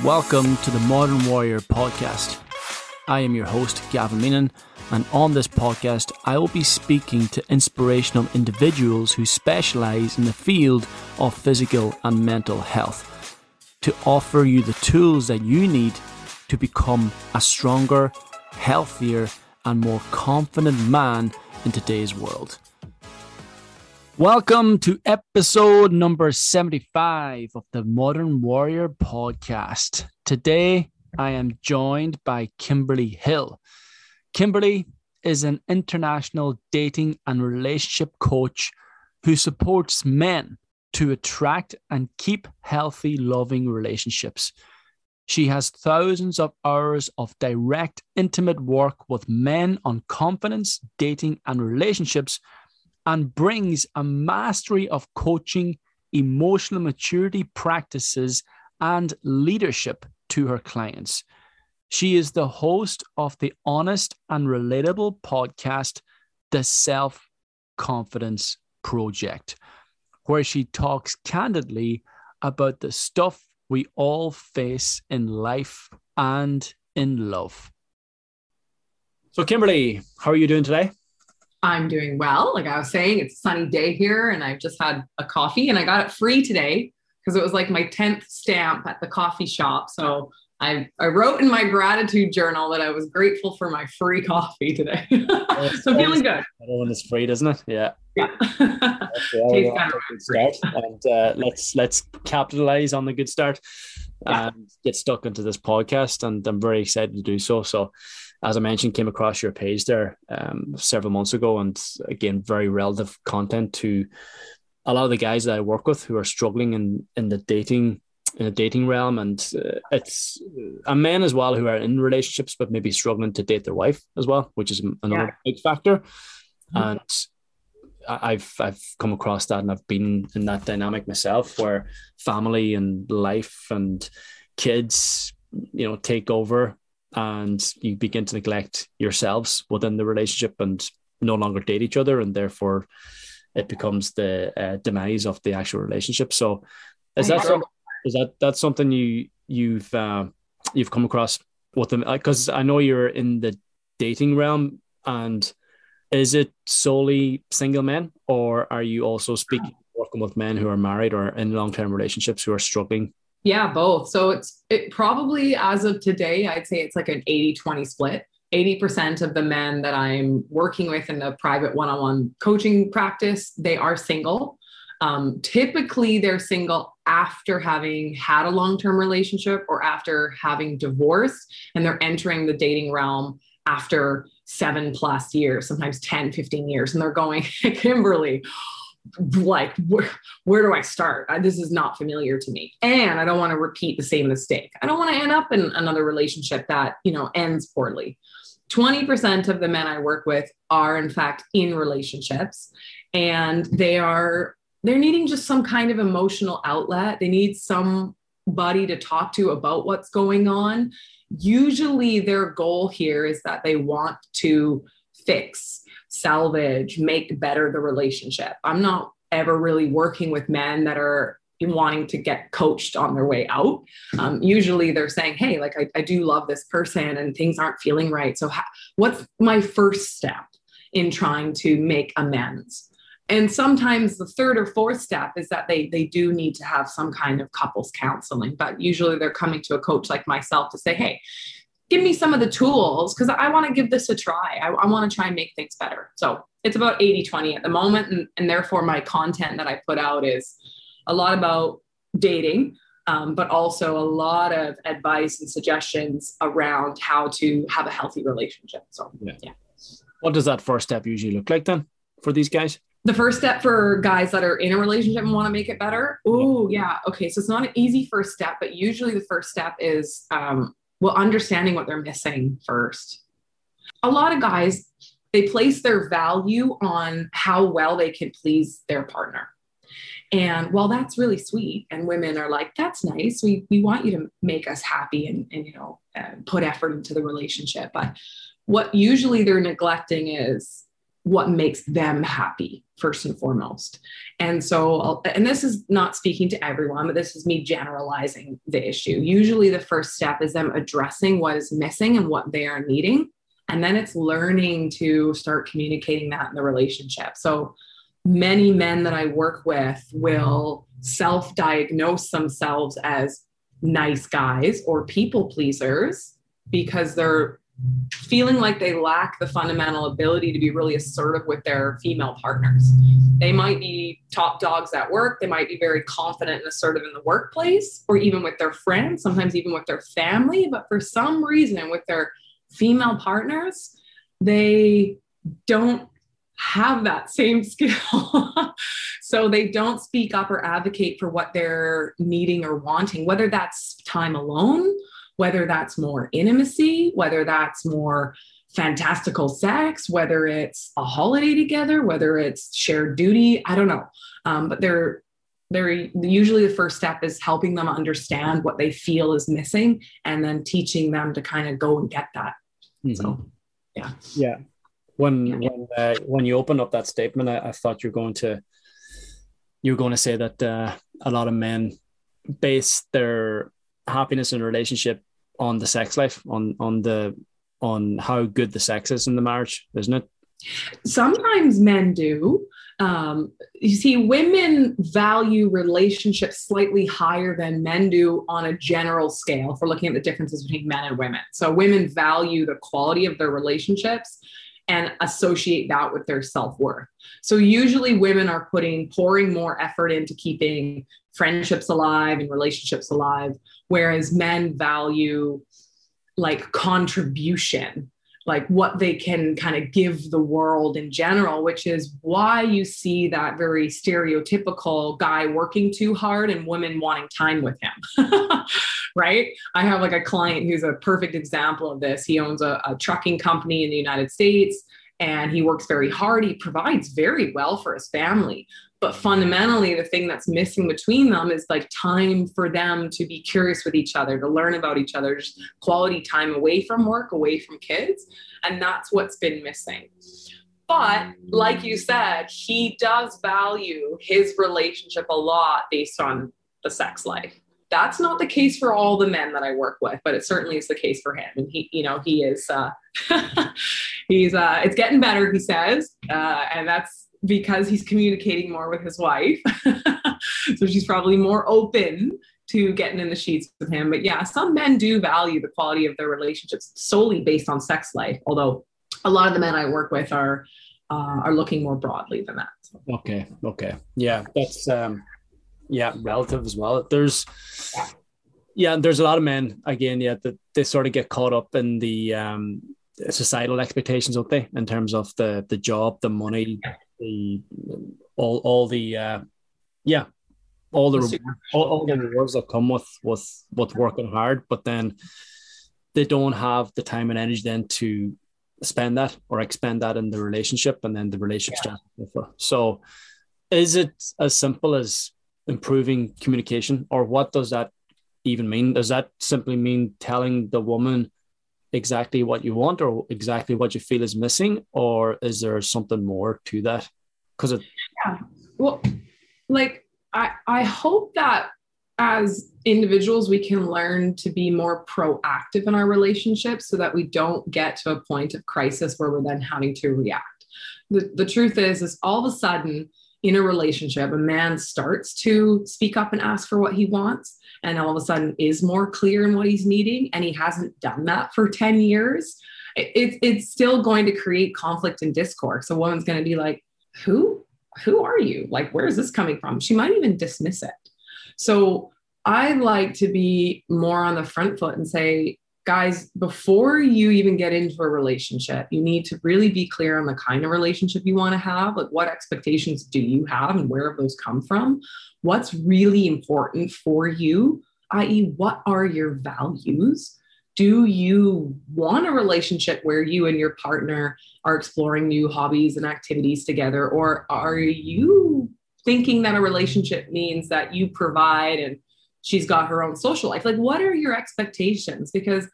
Welcome to the Modern Warrior podcast. I am your host, Gavin Meenan, and on this podcast, I will be speaking to inspirational individuals who specialize in the field of physical and mental health to offer you the tools that you need to become a stronger, healthier, and more confident man in today's world. Welcome to episode number 75 of the Modern Warrior podcast. Today, I am joined by Kimberly Hill. Kimberly is an international dating and relationship coach who supports men to attract and keep healthy, loving relationships. She has thousands of hours of direct, intimate work with men on confidence, dating, and relationships and brings a mastery of coaching, emotional maturity practices, and leadership to her clients. She is the host of the honest and relatable podcast, The Self Confidence Project, where she talks candidly about the stuff we all face in life and in love. So, Kimberly, how are you doing today? I'm doing well. Like I was saying, it's a sunny day here, and I've just had a coffee, and I got it free today because it was like my 10th stamp at the coffee shop. So I, I wrote in my gratitude journal that I was grateful for my free coffee today. so feeling good. Everyone is free, doesn't it? Yeah. Yeah. yeah start. And uh, let's let's capitalize on the good start yeah. and get stuck into this podcast. And I'm very excited to do so. So as I mentioned, came across your page there um, several months ago, and again, very relative content to a lot of the guys that I work with who are struggling in in the dating in the dating realm, and uh, it's a men as well who are in relationships but maybe struggling to date their wife as well, which is another yeah. big factor. Mm-hmm. And I've I've come across that, and I've been in that dynamic myself, where family and life and kids, you know, take over and you begin to neglect yourselves within the relationship and no longer date each other and therefore it becomes the uh, demise of the actual relationship. So is that some, is that that's something you you've uh, you've come across with them because i know you're in the dating realm and is it solely single men or are you also speaking working with men who are married or in long-term relationships who are struggling yeah, both. So it's it probably as of today, I'd say it's like an 80 20 split. 80% of the men that I'm working with in the private one on one coaching practice, they are single. Um, typically, they're single after having had a long term relationship or after having divorced, and they're entering the dating realm after seven plus years, sometimes 10, 15 years. And they're going, Kimberly, like where, where do i start? I, this is not familiar to me. And i don't want to repeat the same mistake. I don't want to end up in another relationship that you know ends poorly. 20% of the men i work with are in fact in relationships. And they are they're needing just some kind of emotional outlet. They need somebody to talk to about what's going on. Usually their goal here is that they want to fix salvage, make better the relationship. I'm not ever really working with men that are wanting to get coached on their way out. Um, usually they're saying, Hey, like I, I, do love this person and things aren't feeling right. So, ha- what's my first step in trying to make amends? And sometimes the third or fourth step is that they they do need to have some kind of couples counseling, but usually they're coming to a coach like myself to say, "Hey, give me some of the tools because I want to give this a try. I, I want to try and make things better. So it's about 80 20 at the moment. And, and therefore, my content that I put out is a lot about dating, um, but also a lot of advice and suggestions around how to have a healthy relationship. So, yeah. yeah. What does that first step usually look like then for these guys? The first step for guys that are in a relationship and want to make it better. Oh, yeah. Okay. So it's not an easy first step, but usually the first step is um, well, understanding what they're missing first. A lot of guys, they place their value on how well they can please their partner. And while that's really sweet, and women are like, that's nice. We, we want you to make us happy and, and you know, uh, put effort into the relationship. But what usually they're neglecting is what makes them happy first and foremost. And so, and this is not speaking to everyone, but this is me generalizing the issue. Usually, the first step is them addressing what is missing and what they are needing. And then it's learning to start communicating that in the relationship. So, many men that I work with will self diagnose themselves as nice guys or people pleasers because they're feeling like they lack the fundamental ability to be really assertive with their female partners. They might be top dogs at work, they might be very confident and assertive in the workplace, or even with their friends, sometimes even with their family, but for some reason, with their female partners, they don't have that same skill. so they don't speak up or advocate for what they're needing or wanting, whether that's time alone whether that's more intimacy, whether that's more fantastical sex, whether it's a holiday together, whether it's shared duty, I don't know. Um, but they're they're usually the first step is helping them understand what they feel is missing and then teaching them to kind of go and get that. Mm-hmm. So, yeah. Yeah. When yeah. when uh, when you opened up that statement, I, I, thought you're going to you were going to say that uh, a lot of men base their happiness in a relationship on the sex life, on on the on how good the sex is in the marriage, isn't it? Sometimes men do. Um, you see, women value relationships slightly higher than men do on a general scale. for looking at the differences between men and women, so women value the quality of their relationships and associate that with their self worth. So usually women are putting pouring more effort into keeping friendships alive and relationships alive, whereas men value like contribution like what they can kind of give the world in general, which is why you see that very stereotypical guy working too hard and women wanting time with him. right? I have like a client who's a perfect example of this. He owns a, a trucking company in the United States and he works very hard. He provides very well for his family. But fundamentally, the thing that's missing between them is like time for them to be curious with each other, to learn about each other, just quality time away from work, away from kids. And that's what's been missing. But like you said, he does value his relationship a lot based on the sex life. That's not the case for all the men that I work with, but it certainly is the case for him. And he, you know, he is, uh, he's, uh, it's getting better, he says. Uh, and that's because he's communicating more with his wife. so she's probably more open to getting in the sheets with him. But yeah, some men do value the quality of their relationships solely based on sex life, although a lot of the men I work with are uh, are looking more broadly than that. Okay, okay, yeah, that's um, yeah, relative as well. There's yeah, there's a lot of men again, yeah, that they sort of get caught up in the um societal expectations, don't they, in terms of the the job, the money, the all all the uh, yeah all the all, all the rewards that come with with with working hard, but then they don't have the time and energy then to spend that or expend that in the relationship, and then the relationship yeah. So, is it as simple as improving communication, or what does that even mean? Does that simply mean telling the woman? Exactly what you want or exactly what you feel is missing or is there something more to that? Because it yeah. Well like i i hope that as individuals we can learn to be more proactive in our relationships so that we don't get to a point of crisis where we're then having to react. The, the truth is is all of a sudden in a relationship a man starts to speak up and ask for what he wants and all of a sudden is more clear in what he's needing and he hasn't done that for 10 years it, it's still going to create conflict and discourse. A woman's going to be like who who are you? Like where is this coming from? She might even dismiss it. So i like to be more on the front foot and say guys before you even get into a relationship you need to really be clear on the kind of relationship you want to have like what expectations do you have and where have those come from what's really important for you, i.e., what are your values? Do you want a relationship where you and your partner are exploring new hobbies and activities together? Or are you thinking that a relationship means that you provide and she's got her own social life? Like, what are your expectations? Because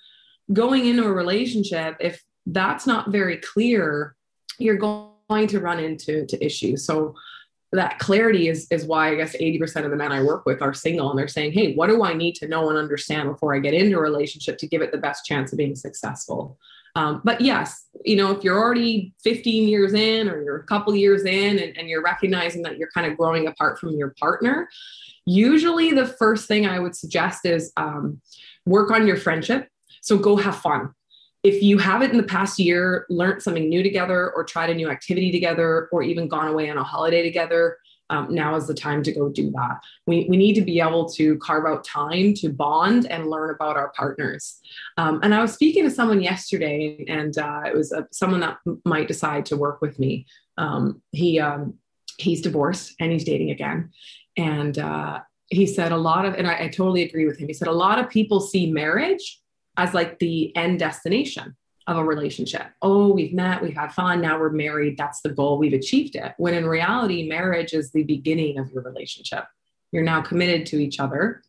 going into a relationship, if that's not very clear, you're going to run into to issues. So that clarity is is why I guess 80% of the men I work with are single and they're saying, "Hey, what do I need to know and understand before I get into a relationship to give it the best chance of being successful?" Um, but yes, you know, if you're already 15 years in or you're a couple years in and, and you're recognizing that you're kind of growing apart from your partner, usually the first thing I would suggest is um, work on your friendship. So go have fun. If you haven't in the past year learned something new together or tried a new activity together or even gone away on a holiday together um, now is the time to go do that. We, we need to be able to carve out time to bond and learn about our partners. Um, and i was speaking to someone yesterday and uh, it was a, someone that might decide to work with me. Um, he um, he's divorced and he's dating again and uh, he said a lot of and I, I totally agree with him he said a lot of people see marriage as like the end destination of a relationship. Oh, we've met, we've had fun, now we're married, that's the goal, we've achieved it. When in reality, marriage is the beginning of your relationship. You're now committed to each other.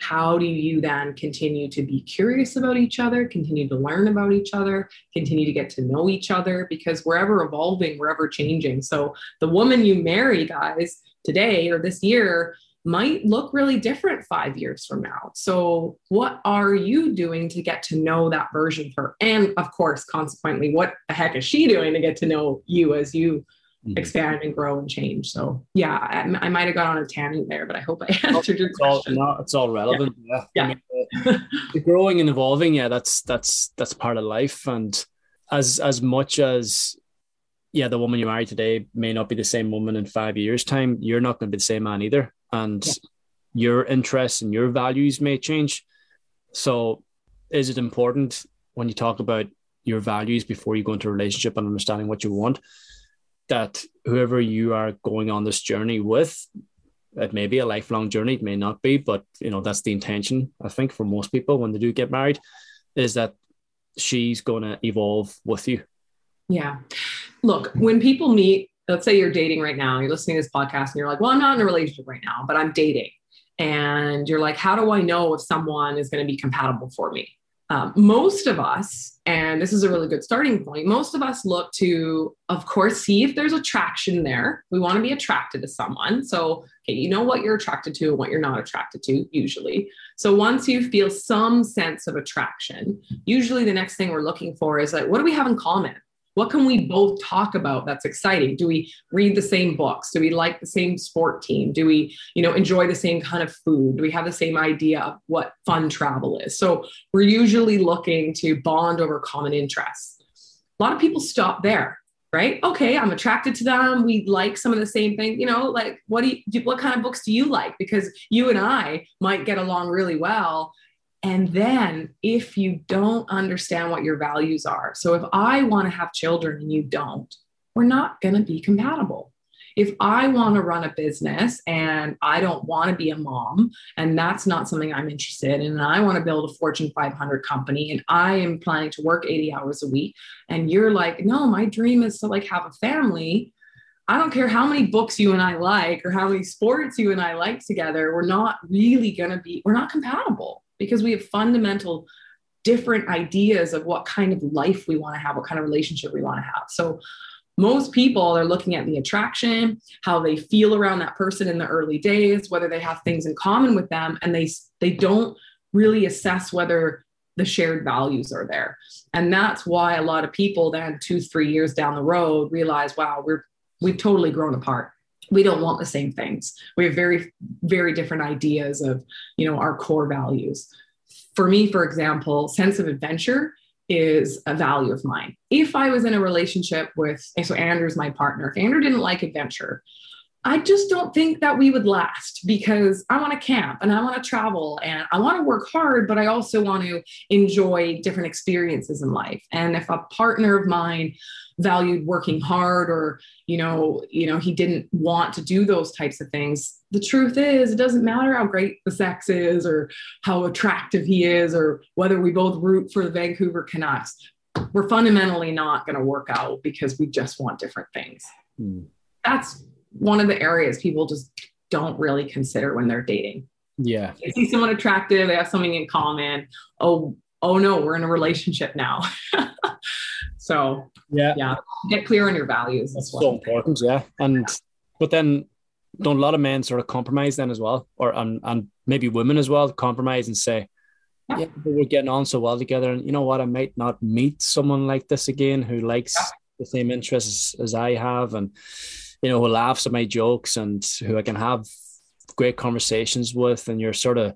How do you then continue to be curious about each other, continue to learn about each other, continue to get to know each other? Because we're ever evolving, we're ever changing. So the woman you marry, guys, today or this year might look really different five years from now. So, what are you doing to get to know that version of her? And of course, consequently, what the heck is she doing to get to know you as you mm-hmm. expand and grow and change? So, yeah, I, I might have got on a tangent there, but I hope I answered your it's question. All, no, it's all relevant. Yeah. yeah. I mean, the, the growing and evolving, yeah, that's that's that's part of life. And as as much as yeah, the woman you marry today may not be the same woman in five years' time. You're not going to be the same man either and yeah. your interests and your values may change. So, is it important when you talk about your values before you go into a relationship and understanding what you want that whoever you are going on this journey with, it may be a lifelong journey, it may not be, but you know that's the intention. I think for most people when they do get married, is that she's to evolve with you. Yeah. Look, when people meet let's say you're dating right now, you're listening to this podcast and you're like, well, I'm not in a relationship right now, but I'm dating. And you're like, how do I know if someone is going to be compatible for me? Um, most of us, and this is a really good starting point, most of us look to, of course, see if there's attraction there. We want to be attracted to someone. So, okay, you know what you're attracted to and what you're not attracted to, usually. So, once you feel some sense of attraction, usually the next thing we're looking for is like, what do we have in common? What can we both talk about that's exciting? Do we read the same books? Do we like the same sport team? Do we you know enjoy the same kind of food? Do we have the same idea of what fun travel is? So we're usually looking to bond over common interests. A lot of people stop there right? Okay i'm attracted to them. We like some of the same things you know like what do you what kind of books do you like? Because you and i might get along really well and then if you don't understand what your values are, so if I want to have children and you don't, we're not going to be compatible. If I want to run a business and I don't want to be a mom, and that's not something I'm interested in, and I want to build a Fortune 500 company and I am planning to work 80 hours a week, and you're like, no, my dream is to like have a family. I don't care how many books you and I like or how many sports you and I like together, we're not really going to be, we're not compatible because we have fundamental different ideas of what kind of life we want to have, what kind of relationship we want to have. So most people are looking at the attraction, how they feel around that person in the early days, whether they have things in common with them, and they they don't really assess whether the shared values are there. And that's why a lot of people then two, three years down the road realize, wow, we're we've totally grown apart we don't want the same things. We have very very different ideas of you know our core values. For me for example sense of adventure is a value of mine. If i was in a relationship with so andrew's my partner. If andrew didn't like adventure I just don't think that we would last because I want to camp and I want to travel and I want to work hard, but I also want to enjoy different experiences in life. And if a partner of mine valued working hard or you know you know he didn't want to do those types of things the truth is it doesn't matter how great the sex is or how attractive he is or whether we both root for the vancouver canucks we're fundamentally not going to work out because we just want different things hmm. that's one of the areas people just don't really consider when they're dating. Yeah. They see someone attractive, they have something in common. Oh, oh no, we're in a relationship now. so yeah, yeah, get clear on your values. That's well. so important. Yeah, and but then don't a lot of men sort of compromise then as well, or and and maybe women as well compromise and say, yeah, we're getting on so well together, and you know what, I might not meet someone like this again who likes yeah. the same interests as I have, and you know who laughs at my jokes and who I can have great conversations with, and you're sort of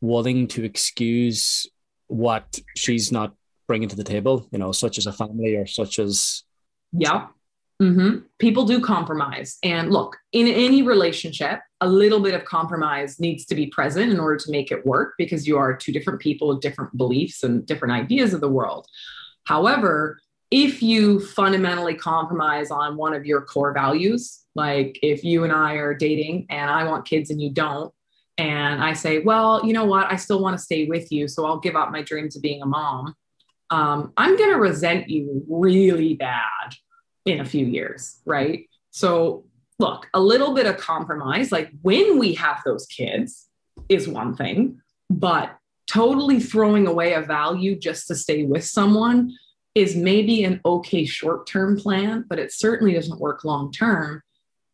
willing to excuse what she's not bringing to the table, you know, such as a family or such as yeah Mm-hmm. People do compromise. And look, in any relationship, a little bit of compromise needs to be present in order to make it work because you are two different people with different beliefs and different ideas of the world. However, if you fundamentally compromise on one of your core values, like if you and I are dating and I want kids and you don't, and I say, well, you know what, I still want to stay with you, so I'll give up my dreams of being a mom. Um, I'm going to resent you really bad in a few years, right? So, look, a little bit of compromise, like when we have those kids, is one thing, but totally throwing away a value just to stay with someone is maybe an okay short term plan, but it certainly doesn't work long term.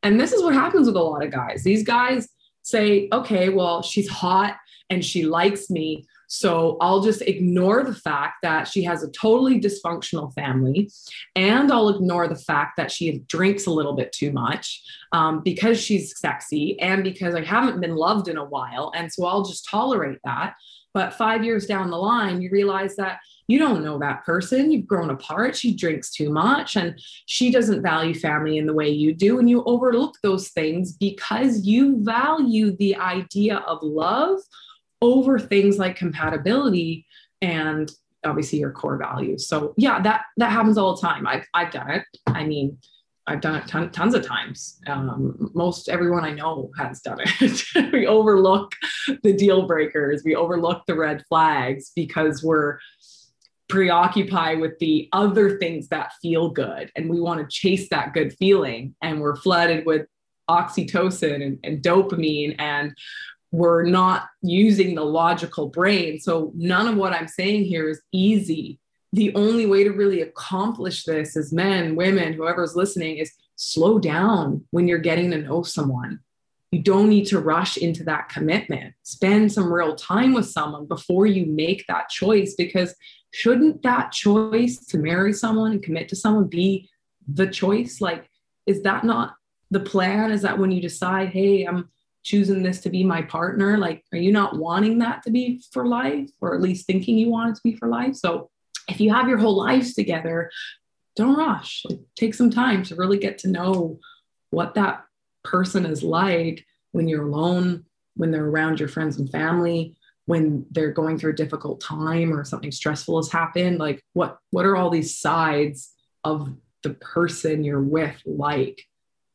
And this is what happens with a lot of guys. These guys say, okay, well, she's hot and she likes me. So I'll just ignore the fact that she has a totally dysfunctional family, and I'll ignore the fact that she drinks a little bit too much um, because she's sexy and because I haven't been loved in a while. And so I'll just tolerate that. But five years down the line, you realize that you don't know that person. You've grown apart. She drinks too much and she doesn't value family in the way you do. And you overlook those things because you value the idea of love over things like compatibility and obviously your core values. So yeah, that that happens all the time. I've I've done it. I mean, I've done it ton, tons of times. Um, most everyone I know has done it. we overlook the deal breakers. We overlook the red flags because we're preoccupied with the other things that feel good, and we want to chase that good feeling. And we're flooded with oxytocin and, and dopamine and we're not using the logical brain. So none of what I'm saying here is easy. The only way to really accomplish this as men, women, whoever's listening is slow down when you're getting to know someone. You don't need to rush into that commitment. Spend some real time with someone before you make that choice because shouldn't that choice to marry someone and commit to someone be the choice? Like, is that not the plan? Is that when you decide, hey, I'm choosing this to be my partner like are you not wanting that to be for life or at least thinking you want it to be for life so if you have your whole lives together don't rush like, take some time to really get to know what that person is like when you're alone when they're around your friends and family when they're going through a difficult time or something stressful has happened like what what are all these sides of the person you're with like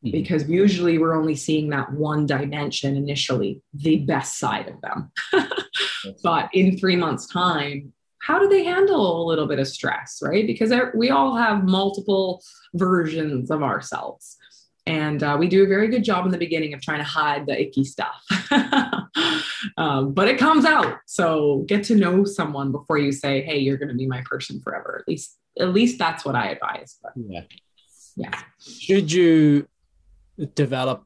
Mm-hmm. because usually we're only seeing that one dimension initially, the best side of them. but in three months' time, how do they handle a little bit of stress, right? Because we all have multiple versions of ourselves. And uh, we do a very good job in the beginning of trying to hide the icky stuff. um, but it comes out. So get to know someone before you say, hey, you're going to be my person forever. At least, at least that's what I advise. But, yeah. Yeah. Should you develop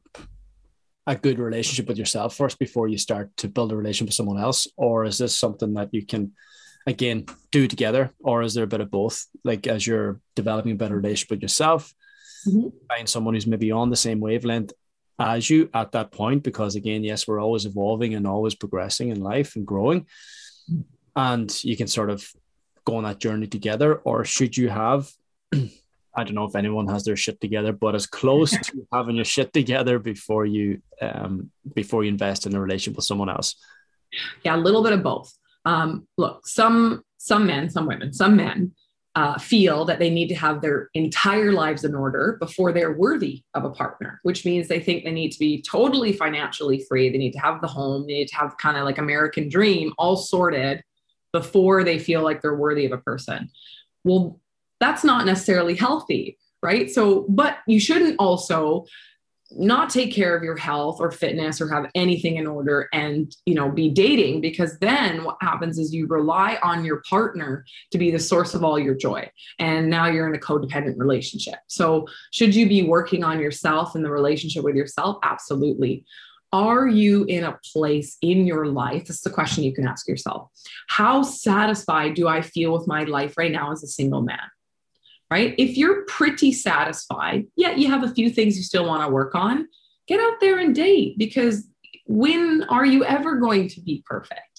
a good relationship with yourself first before you start to build a relationship with someone else or is this something that you can again do together or is there a bit of both like as you're developing a better relationship with yourself mm-hmm. find someone who's maybe on the same wavelength as you at that point because again yes we're always evolving and always progressing in life and growing and you can sort of go on that journey together or should you have I don't know if anyone has their shit together, but as close to having your shit together before you um, before you invest in a relationship with someone else. Yeah, a little bit of both. Um, look, some some men, some women, some men uh, feel that they need to have their entire lives in order before they're worthy of a partner, which means they think they need to be totally financially free. They need to have the home. They need to have kind of like American dream all sorted before they feel like they're worthy of a person. Well, that's not necessarily healthy, right? So, but you shouldn't also not take care of your health or fitness or have anything in order and you know be dating because then what happens is you rely on your partner to be the source of all your joy and now you're in a codependent relationship so should you be working on yourself and the relationship with yourself absolutely are you in a place in your life? This is the question you can ask yourself. How satisfied do I feel with my life right now as a single man? Right? If you're pretty satisfied, yet you have a few things you still want to work on, get out there and date because when are you ever going to be perfect?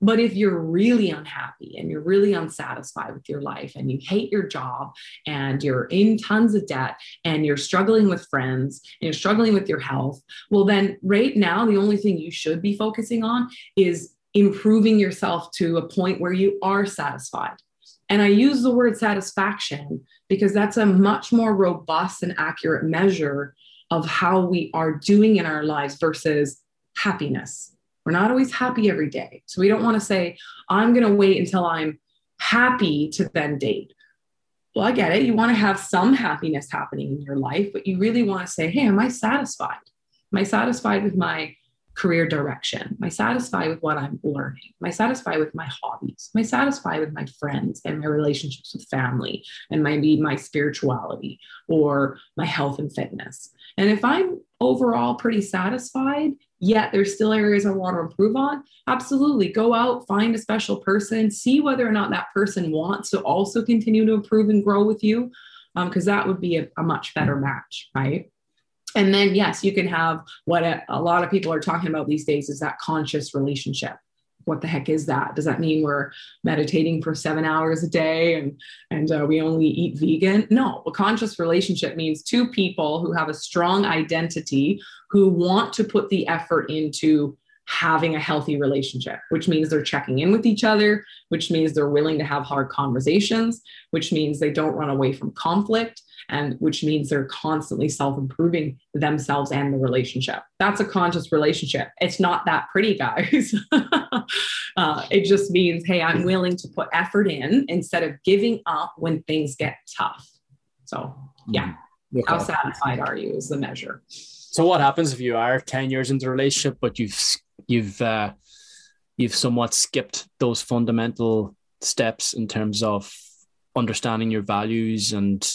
But if you're really unhappy and you're really unsatisfied with your life and you hate your job and you're in tons of debt and you're struggling with friends and you're struggling with your health, well, then right now, the only thing you should be focusing on is improving yourself to a point where you are satisfied. And I use the word satisfaction because that's a much more robust and accurate measure of how we are doing in our lives versus happiness. We're not always happy every day. So we don't want to say, I'm going to wait until I'm happy to then date. Well, I get it. You want to have some happiness happening in your life, but you really want to say, hey, am I satisfied? Am I satisfied with my career direction? Am I satisfied with what I'm learning? Am I satisfied with my hobbies? Am I satisfied with my friends and my relationships with family and maybe my spirituality or my health and fitness? And if I'm overall pretty satisfied, yet there's still areas I want to improve on, absolutely go out, find a special person, see whether or not that person wants to also continue to improve and grow with you, because um, that would be a, a, much better match, right? And then, yes, you can have what a, lot of people are talking about these days is that conscious relationship what the heck is that? Does that mean we're meditating for seven hours a day and and uh, we only eat vegan? No, a conscious relationship means two people who have a strong identity who want to put the effort into having a healthy relationship, which means they're checking in with each other, which means they're willing to have hard conversations, which means they don't run away from conflict, and which means they're constantly self improving themselves and the relationship. That's a conscious relationship. It's not that pretty, guys. uh, it just means, hey, I'm willing to put effort in instead of giving up when things get tough. So, yeah. Okay. How satisfied are you is the measure. So what happens if you are 10 years into a relationship, but you've you've uh, you've somewhat skipped those fundamental steps in terms of understanding your values and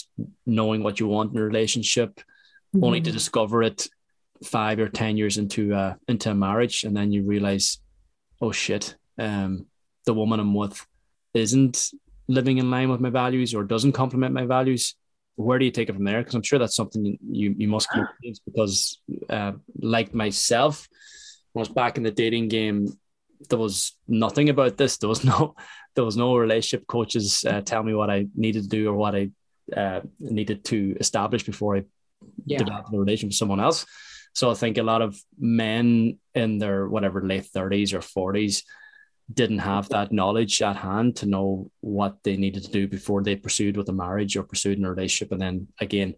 knowing what you want in a relationship, mm-hmm. only to discover it five or ten years into uh, into a marriage, and then you realize, oh shit, um, the woman I'm with isn't living in line with my values or doesn't complement my values where do you take it from there? Because I'm sure that's something you you must because, uh, like myself, when I was back in the dating game, there was nothing about this. There was no there was no relationship coaches uh, tell me what I needed to do or what I uh, needed to establish before I yeah. developed a relationship with someone else. So I think a lot of men in their whatever late 30s or 40s didn't have that knowledge at hand to know what they needed to do before they pursued with a marriage or pursued in a relationship. And then again,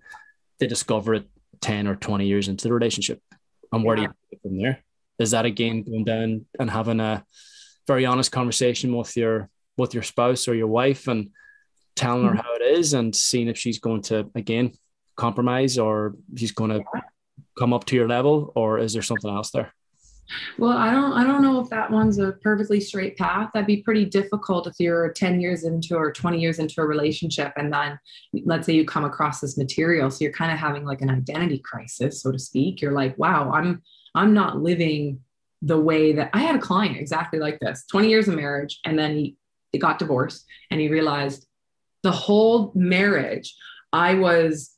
they discover it 10 or 20 years into the relationship. And where yeah. do you from there? Is that again going down and having a very honest conversation with your with your spouse or your wife and telling her mm-hmm. how it is and seeing if she's going to again compromise or she's going to come up to your level or is there something else there? Well, I don't I don't know if that one's a perfectly straight path. That'd be pretty difficult if you're 10 years into or 20 years into a relationship and then let's say you come across this material so you're kind of having like an identity crisis so to speak. You're like, "Wow, I'm I'm not living the way that I had a client exactly like this. 20 years of marriage and then he, he got divorced and he realized the whole marriage I was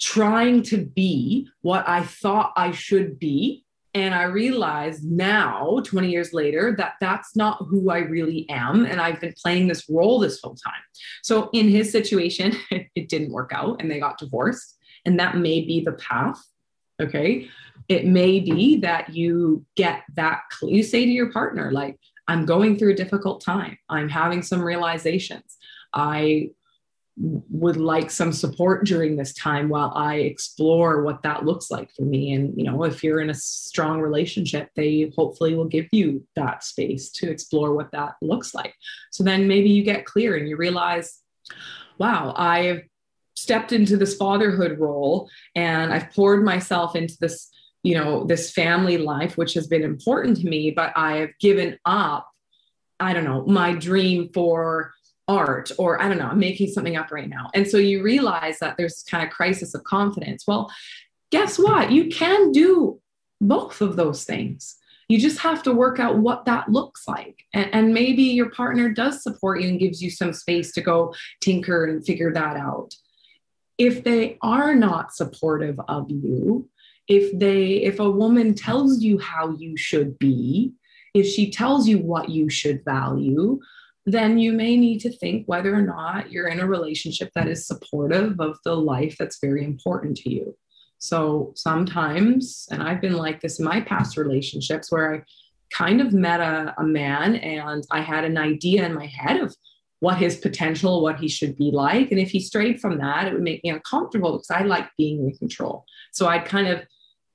trying to be what I thought I should be and I realized now, 20 years later, that that's not who I really am. And I've been playing this role this whole time. So in his situation, it didn't work out and they got divorced. And that may be the path. Okay. It may be that you get that, you say to your partner, like, I'm going through a difficult time. I'm having some realizations. I would like some support during this time while I explore what that looks like for me. And, you know, if you're in a strong relationship, they hopefully will give you that space to explore what that looks like. So then maybe you get clear and you realize, wow, I've stepped into this fatherhood role and I've poured myself into this, you know, this family life, which has been important to me, but I have given up, I don't know, my dream for art or I don't know, I'm making something up right now. And so you realize that there's kind of crisis of confidence. Well, guess what? You can do both of those things. You just have to work out what that looks like. And, and, maybe your partner does support you and gives you some space to go tinker and figure that out. If they are not supportive of you, if they if a woman tells you how you should be, if she tells you what you should value, then you may need to think whether or not you're in a relationship that is supportive of the life that's very important to you. So sometimes, and I've been like this in my past relationships where I kind of met a, a man and I had an idea in my head of what his potential, what he should be like. And if he strayed from that, it would make me uncomfortable because I like being in control. So I'd kind of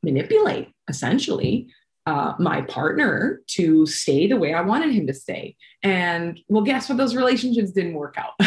manipulate essentially uh, my partner to stay the way I wanted him to stay. And well, guess what? Those relationships didn't work out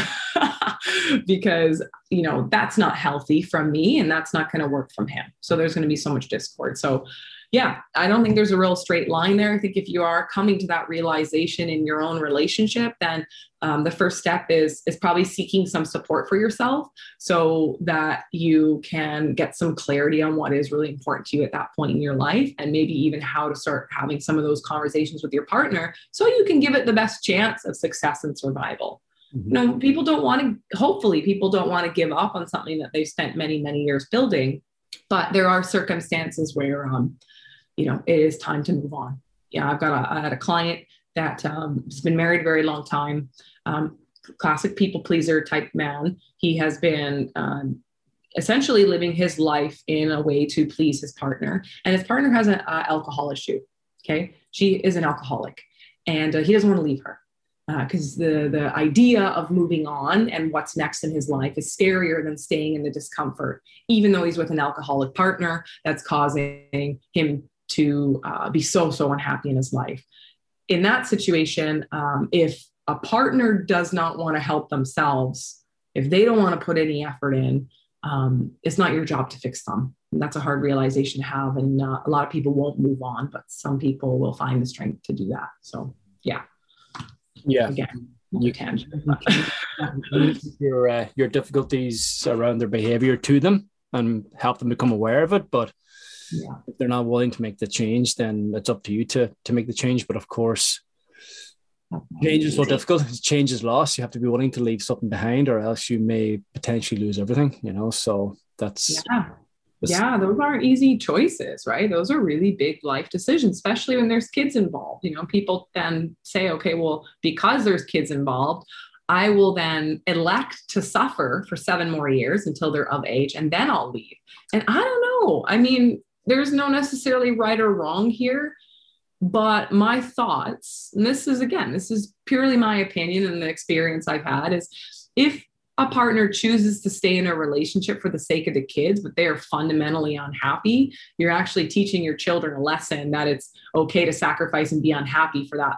because, you know, that's not healthy from me and that's not going to work from him. So there's going to be so much discord. So yeah, I don't think there's a real straight line there. I think if you are coming to that realization in your own relationship, then um, the first step is is probably seeking some support for yourself so that you can get some clarity on what is really important to you at that point in your life, and maybe even how to start having some of those conversations with your partner so you can give it the best chance of success and survival. Mm-hmm. You know, people don't want to. Hopefully, people don't want to give up on something that they've spent many many years building, but there are circumstances where um, you know, it is time to move on. Yeah, I've got a, I had a client that um, has been married a very long time, um, classic people pleaser type man. He has been um, essentially living his life in a way to please his partner, and his partner has an uh, alcohol issue. Okay, she is an alcoholic, and uh, he doesn't want to leave her because uh, the the idea of moving on and what's next in his life is scarier than staying in the discomfort, even though he's with an alcoholic partner that's causing him to uh, be so, so unhappy in his life. In that situation, um, if a partner does not want to help themselves, if they don't want to put any effort in, um, it's not your job to fix them. And that's a hard realization to have. And uh, a lot of people won't move on, but some people will find the strength to do that. So, yeah. Yeah. Again, you can. your, uh, your difficulties around their behavior to them and help them become aware of it. But yeah. if they're not willing to make the change, then it's up to you to to make the change. But of course, change is so difficult. Change is loss. You have to be willing to leave something behind, or else you may potentially lose everything. You know, so that's yeah. yeah, those aren't easy choices, right? Those are really big life decisions, especially when there's kids involved. You know, people then say, okay, well, because there's kids involved, I will then elect to suffer for seven more years until they're of age, and then I'll leave. And I don't know. I mean, there's no necessarily right or wrong here but my thoughts and this is again this is purely my opinion and the experience i've had is if a partner chooses to stay in a relationship for the sake of the kids but they are fundamentally unhappy you're actually teaching your children a lesson that it's okay to sacrifice and be unhappy for that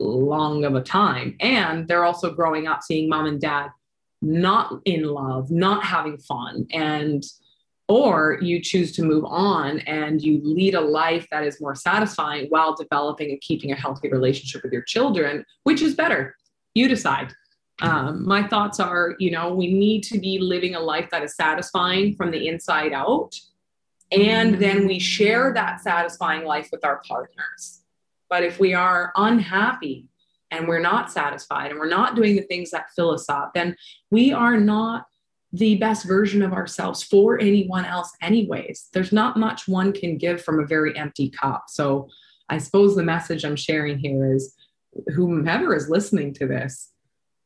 long of a time. And they're also growing up seeing mom and dad not in love not having fun and or you choose to move on and you lead a life that is more satisfying while developing and keeping a healthy relationship with your children which is better. You decide. Um, my thoughts are you know we need to be living a life that is satisfying from the inside out and then we share that satisfying life with our partners. But if we are unhappy and we're not satisfied and we're not doing the things that fill us up then we are not the best version of ourselves for anyone else, anyways. There's not much one can give from a very empty cup. So I suppose the message I'm sharing here is whomever is listening to this,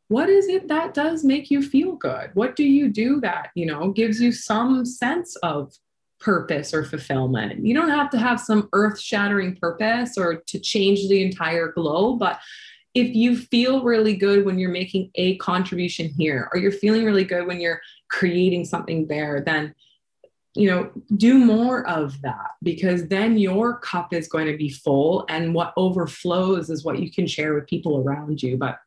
what is it that does make you feel good? What do you do that, you know, gives you some sense of purpose or fulfillment? You don't have to have some earth shattering purpose or to change the entire globe, but if you feel really good when you're making a contribution here or you're feeling really good when you're creating something there then you know do more of that because then your cup is going to be full and what overflows is what you can share with people around you but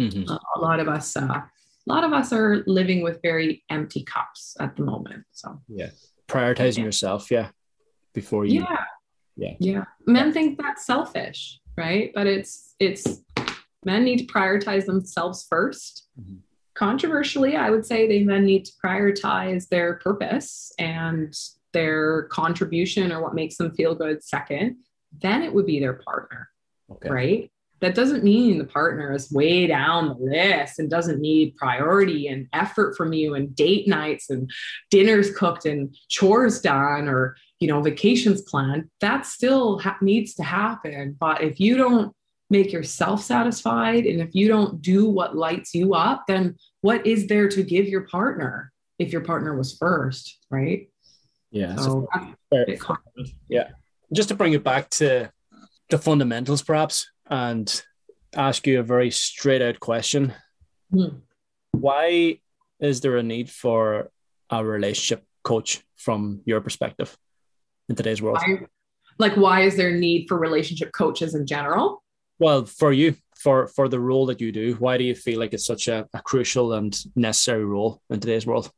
mm-hmm. a lot of us uh, a lot of us are living with very empty cups at the moment. So yeah, prioritizing yeah. yourself, yeah, before you. Yeah, yeah, yeah. Men think that's selfish, right? But it's it's men need to prioritize themselves 1st mm-hmm. Controversially, I would say they then need to prioritize their purpose and their contribution or what makes them feel good second. Then it would be their partner, okay. right? that doesn't mean the partner is way down the list and doesn't need priority and effort from you and date nights and dinners cooked and chores done or you know vacations planned that still ha- needs to happen but if you don't make yourself satisfied and if you don't do what lights you up then what is there to give your partner if your partner was first right yeah so, yeah just to bring it back to the fundamentals perhaps and ask you a very straight out question. Mm. Why is there a need for a relationship coach from your perspective in today's world? Why, like, why is there a need for relationship coaches in general? Well, for you, for for the role that you do, why do you feel like it's such a, a crucial and necessary role in today's world?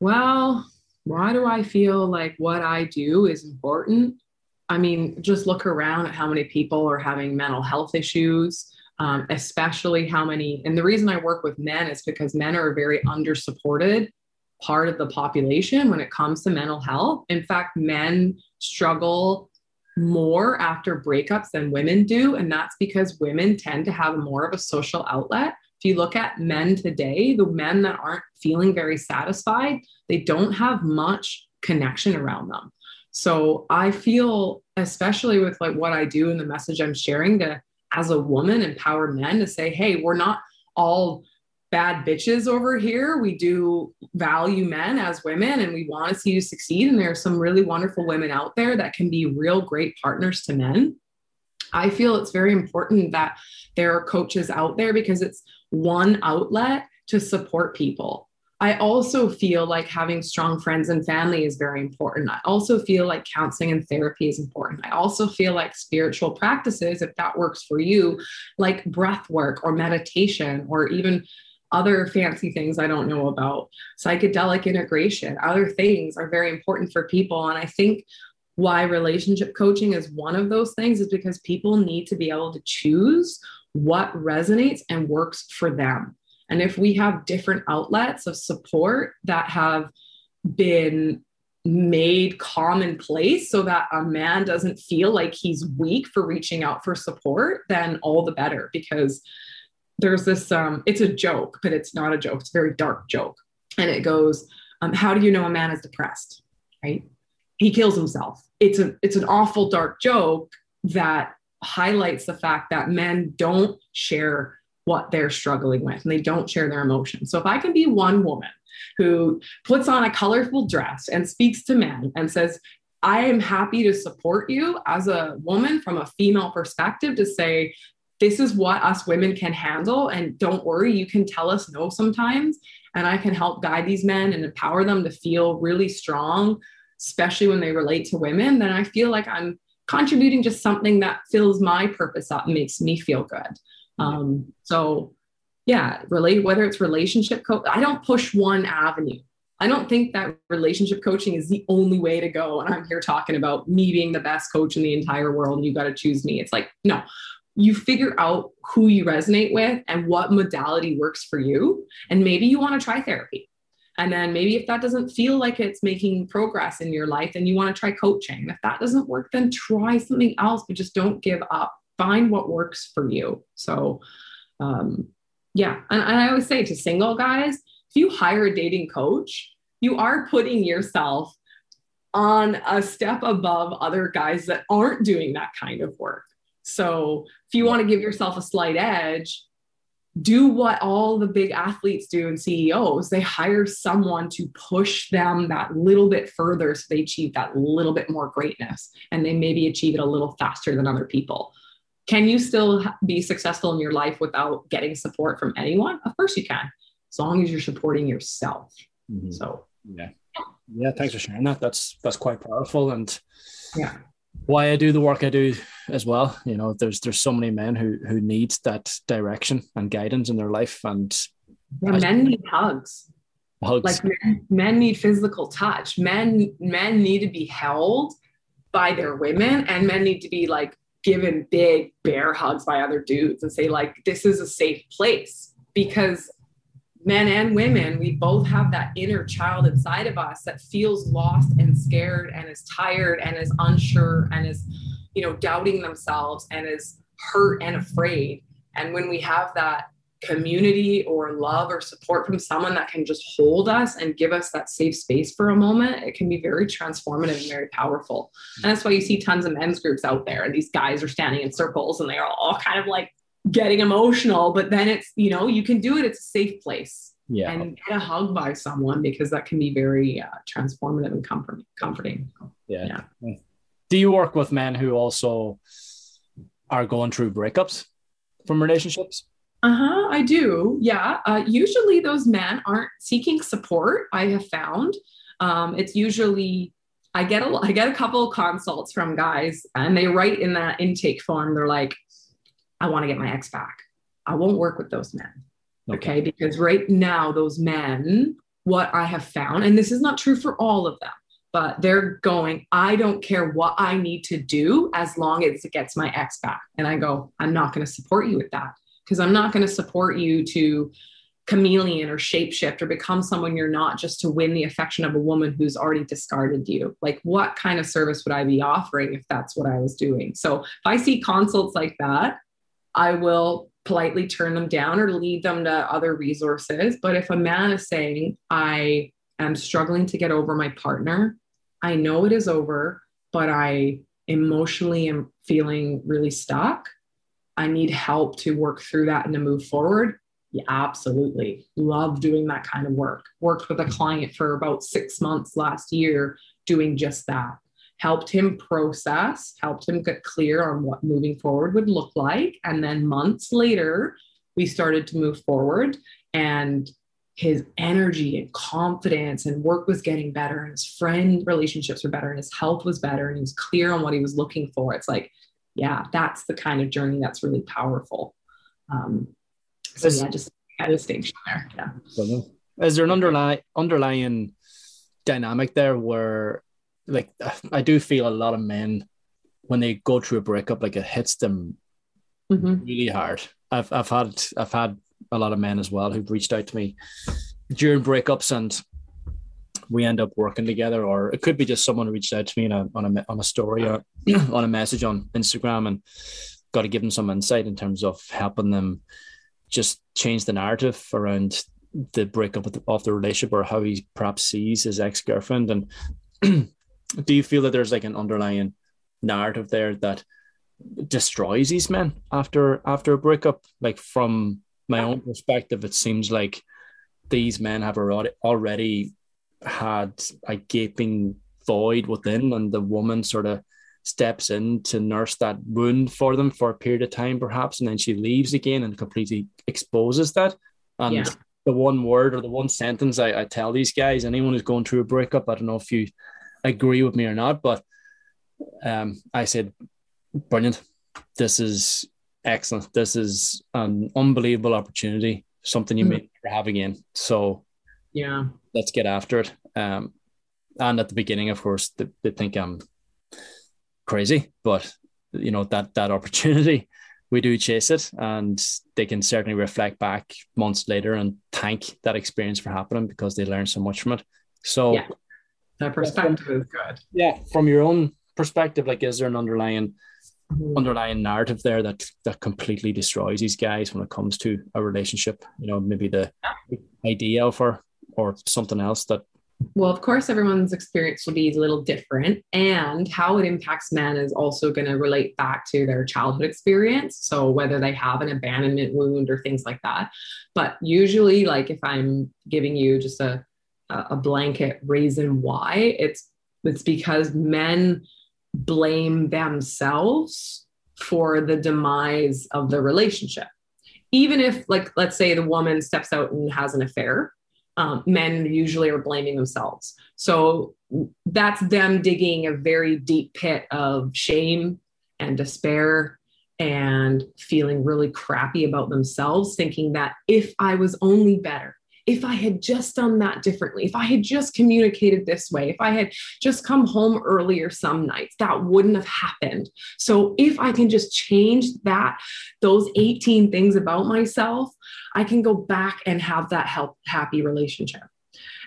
Well, why do I feel like what I do is important? I mean, just look around at how many people are having mental health issues, um, especially how many. And the reason I work with men is because men are a very under-supported part of the population when it comes to mental health. In fact, men struggle more after breakups than women do. And that's because women tend to have more of a social outlet. If you look at men today, the men that aren't feeling very satisfied, they don't have much connection around them. So I feel, especially with like what I do and the message I'm sharing to as a woman empower men to say, hey, we're not all bad bitches over here. We do value men as women and we want to see you succeed. And there are some really wonderful women out there that can be real great partners to men. I feel it's very important that there are coaches out there because it's one outlet to support people. I also feel like having strong friends and family is very important. I also feel like counseling and therapy is important. I also feel like spiritual practices, if that works for you, like breath work or meditation or even other fancy things I don't know about, psychedelic integration, other things are very important for people. And I think why relationship coaching is one of those things is because people need to be able to choose what resonates and works for them. And if we have different outlets of support that have been made commonplace so that a man doesn't feel like he's weak for reaching out for support, then all the better because there's this um it's a joke, but it's not a joke, it's a very dark joke. And it goes, um, how do you know a man is depressed? Right? He kills himself. It's a it's an awful dark joke that highlights the fact that men don't share what they're struggling with and they don't share their emotions. So if I can be one woman who puts on a colorful dress and speaks to men and says, I am happy to support you as a woman from a female perspective to say, this is what us women can handle. And don't worry, you can tell us no sometimes. And I can help guide these men and empower them to feel really strong, especially when they relate to women. Then I feel like I'm contributing to something that fills my purpose up and makes me feel good. Um, so yeah, relate whether it's relationship coach. I don't push one avenue. I don't think that relationship coaching is the only way to go. And I'm here talking about me being the best coach in the entire world and you got to choose me. It's like, no, you figure out who you resonate with and what modality works for you. And maybe you want to try therapy. And then maybe if that doesn't feel like it's making progress in your life, then you want to try coaching. If that doesn't work, then try something else, but just don't give up find what works for you. So, um, yeah. And, and I always say to single guys, if you hire a dating coach, you are putting yourself on a step above other guys that aren't doing that kind of work. So, if you want to give yourself a slight edge, do what all the big athletes do and CEOs. They hire someone to push them that little bit further so they achieve that little bit more greatness and they maybe achieve it a little faster than other people. Can you still be successful in your life without getting support from anyone? Of course you can, as long as you're supporting yourself. Mm-hmm. So yeah, yeah. Thanks for sharing that. That's that's quite powerful, and yeah, why I do the work I do as well. You know, there's there's so many men who who need that direction and guidance in their life, and Yeah, men need hugs. Hugs. Like men, men need physical touch. Men men need to be held by their women, and men need to be like given big bear hugs by other dudes and say like this is a safe place because men and women we both have that inner child inside of us that feels lost and scared and is tired and is unsure and is you know doubting themselves and is hurt and afraid and when we have that community or love or support from someone that can just hold us and give us that safe space for a moment, it can be very transformative and very powerful. And that's why you see tons of men's groups out there, and these guys are standing in circles and they're all kind of like getting emotional. But then it's, you know, you can do it, it's a safe place. Yeah. And get a hug by someone because that can be very uh, transformative and comfort- comforting. Yeah. yeah. Do you work with men who also are going through breakups from relationships? Uh huh. I do. Yeah. Uh, usually those men aren't seeking support. I have found um, it's usually I get a I get a couple of consults from guys, and they write in that intake form. They're like, "I want to get my ex back. I won't work with those men." Okay. okay, because right now those men, what I have found, and this is not true for all of them, but they're going, I don't care what I need to do as long as it gets my ex back. And I go, I'm not going to support you with that because I'm not going to support you to chameleon or shapeshift or become someone you're not just to win the affection of a woman who's already discarded you. Like, what kind of service would I be offering if that's what I was doing? So, if I see consults like that, I will politely turn them down or lead them to other resources. But if a man is saying, I am struggling to get over my partner, I know it is over, but I emotionally am feeling really stuck I need help to work through that and to move forward. Yeah, absolutely. Love doing that kind of work. Worked with a client for about six months last year doing just that. Helped him process, helped him get clear on what moving forward would look like. And then months later, we started to move forward and his energy and confidence and work was getting better and his friend relationships were better and his health was better and he was clear on what he was looking for. It's like yeah, that's the kind of journey that's really powerful. Um, so yeah, just a distinction there. Yeah. Is there an underlying underlying dynamic there where, like, I do feel a lot of men when they go through a breakup, like it hits them mm-hmm. really hard. I've I've had I've had a lot of men as well who've reached out to me during breakups and we end up working together, or it could be just someone reached out to me a, on a on a story or on a message on Instagram, and got to give them some insight in terms of helping them just change the narrative around the breakup of the, of the relationship or how he perhaps sees his ex girlfriend. And do you feel that there's like an underlying narrative there that destroys these men after after a breakup? Like from my own perspective, it seems like these men have already already had a gaping void within, and the woman sort of steps in to nurse that wound for them for a period of time, perhaps, and then she leaves again and completely exposes that. And yeah. the one word or the one sentence I, I tell these guys, anyone who's going through a breakup, I don't know if you agree with me or not, but um, I said, brilliant. This is excellent. This is an unbelievable opportunity, something you mm-hmm. may never have again. So yeah let's get after it um and at the beginning of course they, they think i'm crazy but you know that that opportunity we do chase it and they can certainly reflect back months later and thank that experience for happening because they learned so much from it so yeah. That perspective is good yeah from your own perspective like is there an underlying mm-hmm. underlying narrative there that that completely destroys these guys when it comes to a relationship you know maybe the idea of her or something else that well, of course, everyone's experience will be a little different, and how it impacts men is also going to relate back to their childhood experience. So, whether they have an abandonment wound or things like that. But usually, like if I'm giving you just a, a blanket reason why, it's it's because men blame themselves for the demise of the relationship. Even if, like, let's say the woman steps out and has an affair, um, men usually are blaming themselves. So that's them digging a very deep pit of shame and despair and feeling really crappy about themselves, thinking that if I was only better, if I had just done that differently, if I had just communicated this way, if I had just come home earlier some nights, that wouldn't have happened. So if I can just change that, those 18 things about myself, I can go back and have that help, happy relationship.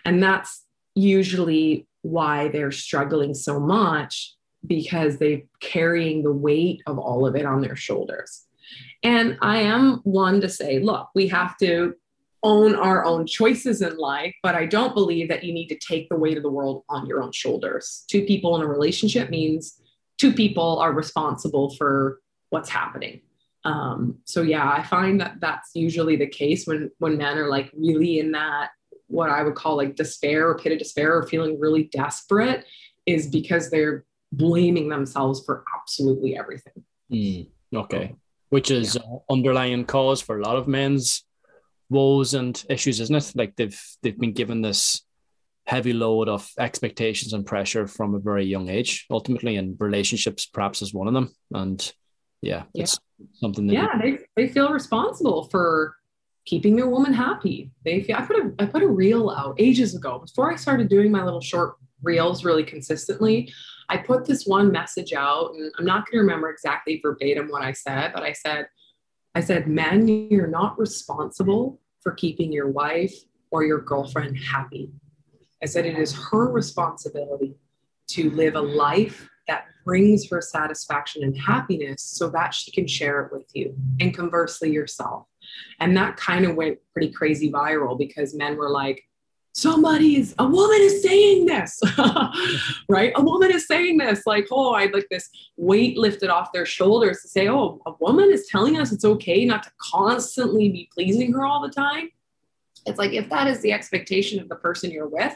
And that's usually why they're struggling so much because they're carrying the weight of all of it on their shoulders. And I am one to say, look, we have to own our own choices in life, but I don't believe that you need to take the weight of the world on your own shoulders. Two people in a relationship means two people are responsible for what's happening. Um, so yeah, I find that that's usually the case when when men are like really in that what I would call like despair or pit of despair or feeling really desperate is because they're blaming themselves for absolutely everything. Mm, okay. Which is yeah. underlying cause for a lot of men's woes and issues, isn't it? Like they've they've been given this heavy load of expectations and pressure from a very young age, ultimately, and relationships perhaps is one of them. And yeah, yeah. it's something that yeah, they, they feel responsible for keeping their woman happy. They feel I put a I put a reel out ages ago before I started doing my little short reels really consistently. I put this one message out, and I'm not going to remember exactly verbatim what I said, but I said, I said, men, you're not responsible for keeping your wife or your girlfriend happy. I said, it is her responsibility to live a life that brings her satisfaction and happiness so that she can share it with you and conversely yourself. And that kind of went pretty crazy viral because men were like, somebody is a woman is saying this right? A woman is saying this like oh i like this weight lifted off their shoulders to say oh a woman is telling us it's okay not to constantly be pleasing her all the time. It's like if that is the expectation of the person you're with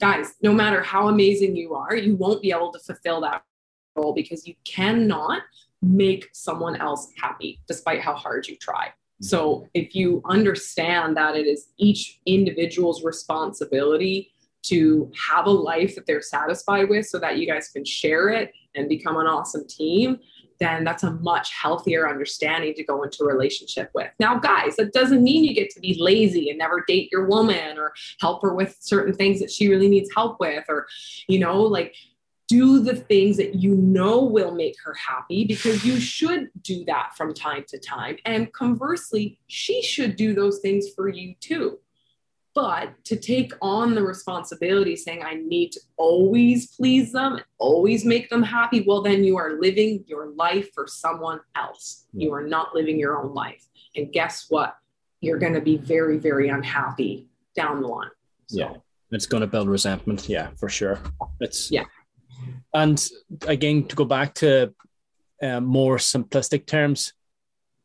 guys no matter how amazing you are you won't be able to fulfill that role because you cannot make someone else happy despite how hard you try so if you understand that it is each individual's responsibility to have a life that they're satisfied with so that you guys can share it and become an awesome team, then that's a much healthier understanding to go into a relationship with. Now, guys, that doesn't mean you get to be lazy and never date your woman or help her with certain things that she really needs help with, or, you know, like do the things that you know will make her happy because you should do that from time to time. And conversely, she should do those things for you too. But to take on the responsibility saying, I need to always please them always make them happy, well, then you are living your life for someone else. You are not living your own life. And guess what? You're going to be very, very unhappy down the line. So. Yeah. It's going to build resentment. Yeah, for sure. It's, yeah and again, to go back to uh, more simplistic terms,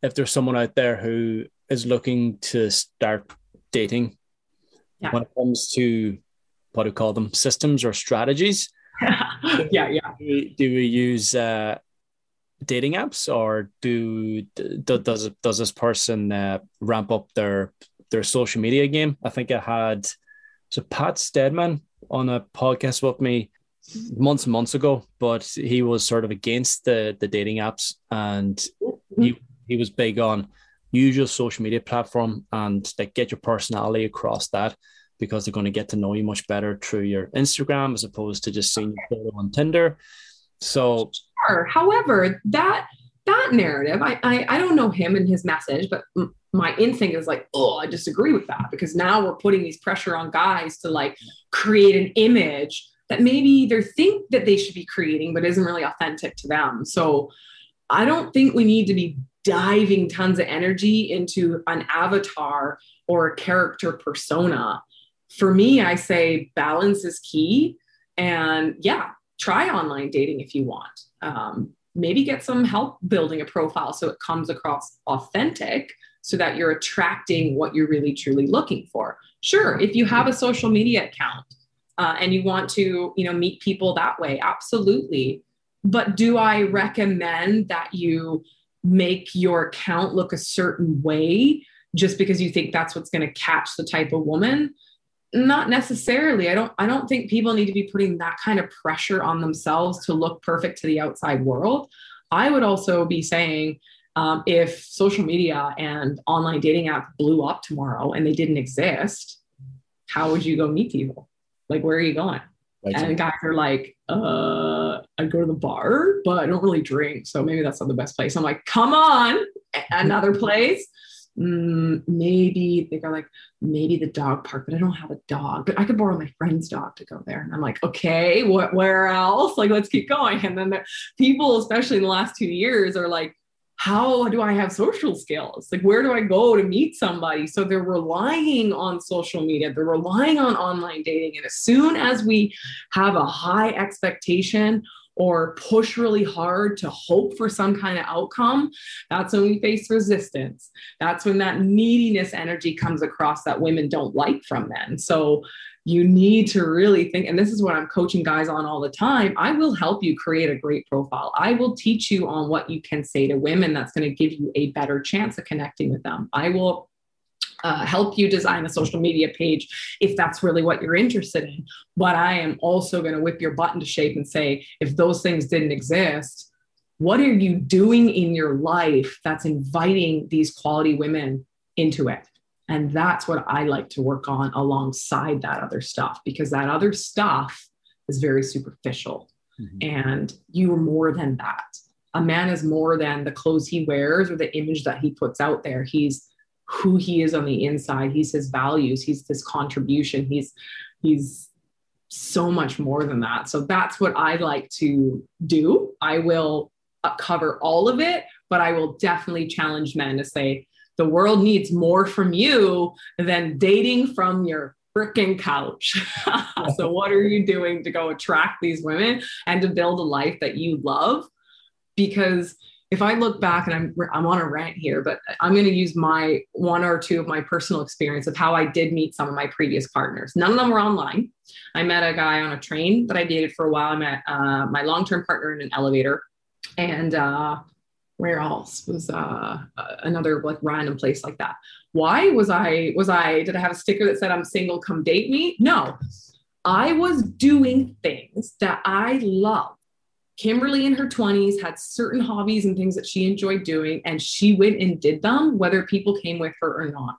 if there's someone out there who is looking to start dating, yeah. when it comes to what do we call them, systems or strategies, yeah, yeah. Do we, do we use uh, dating apps, or do, do does does this person uh, ramp up their their social media game? I think I had so Pat Stedman on a podcast with me months and months ago, but he was sort of against the the dating apps, and mm-hmm. he he was big on use your social media platform and like get your personality across that because they're going to get to know you much better through your Instagram as opposed to just seeing your photo on Tinder. So, sure. however, that that narrative, I, I I don't know him and his message, but my instinct is like, oh, I disagree with that because now we're putting these pressure on guys to like create an image that maybe they think that they should be creating, but isn't really authentic to them. So I don't think we need to be diving tons of energy into an avatar or a character persona. For me, I say balance is key. And yeah, try online dating if you want. Um, maybe get some help building a profile so it comes across authentic so that you're attracting what you're really truly looking for. Sure, if you have a social media account, uh, and you want to you know meet people that way absolutely. But do i recommend that you make your account look a certain way just because you think that's what's going to catch the type of woman? Not necessarily. I don't i don't think people need to be putting that kind of pressure on themselves to look perfect to the outside world. I would also be saying Um, if social media and online dating app blew up tomorrow and they didn't exist, how would you go meet people? Like, where are you going? Right. And guys are like, uh, I go to the bar, but I don't really drink. So maybe that's not the best place. I'm like, come on, another place. Mm, maybe they go like, maybe the dog park, but I don't have a dog, but I could borrow my friend's dog to go there. And I'm like, okay, what, where else? Like, let's keep going. And then the people, especially in the last two years, are like, how do I have social skills? Like, where do I go to meet somebody? So they're relying on social media, they're relying on online dating. And as soon as we have a high expectation or push really hard to hope for some kind of outcome, that's when we face resistance. That's when that neediness energy comes across that women don't like from men. So you need to really think and this is what i'm coaching guys on all the time i will help you create a great profile. I will teach you on what you can say to women that's going to give you a better chance of connecting with them. I will uh, help you design a social media page if that's really what you're interested in but i am also going to whip your butt into shape and say if those things didn't exist what are you doing in your life that's inviting these quality women into it and that's what I like to work on alongside that other stuff because that other stuff is very superficial. Mm-hmm. And you are more than that. A man is more than the clothes he wears or the image that he puts out there. He's who he is on the inside. He's his values. He's this contribution. He's he's so much more than that. So that's what I like to do. I will cover all of it, but I will definitely challenge men to say, the world needs more from you than dating from your freaking couch. so, what are you doing to go attract these women and to build a life that you love? Because if I look back and I'm I'm on a rant here, but I'm going to use my one or two of my personal experience of how I did meet some of my previous partners. None of them were online. I met a guy on a train that I dated for a while. I met uh, my long term partner in an elevator, and uh, where else was uh, another like random place like that. Why was i was i did i have a sticker that said i'm single come date me no. I was doing things that i love kimberly in her 20s had certain hobbies and things that she enjoyed doing and she went and did them whether people came with her or not.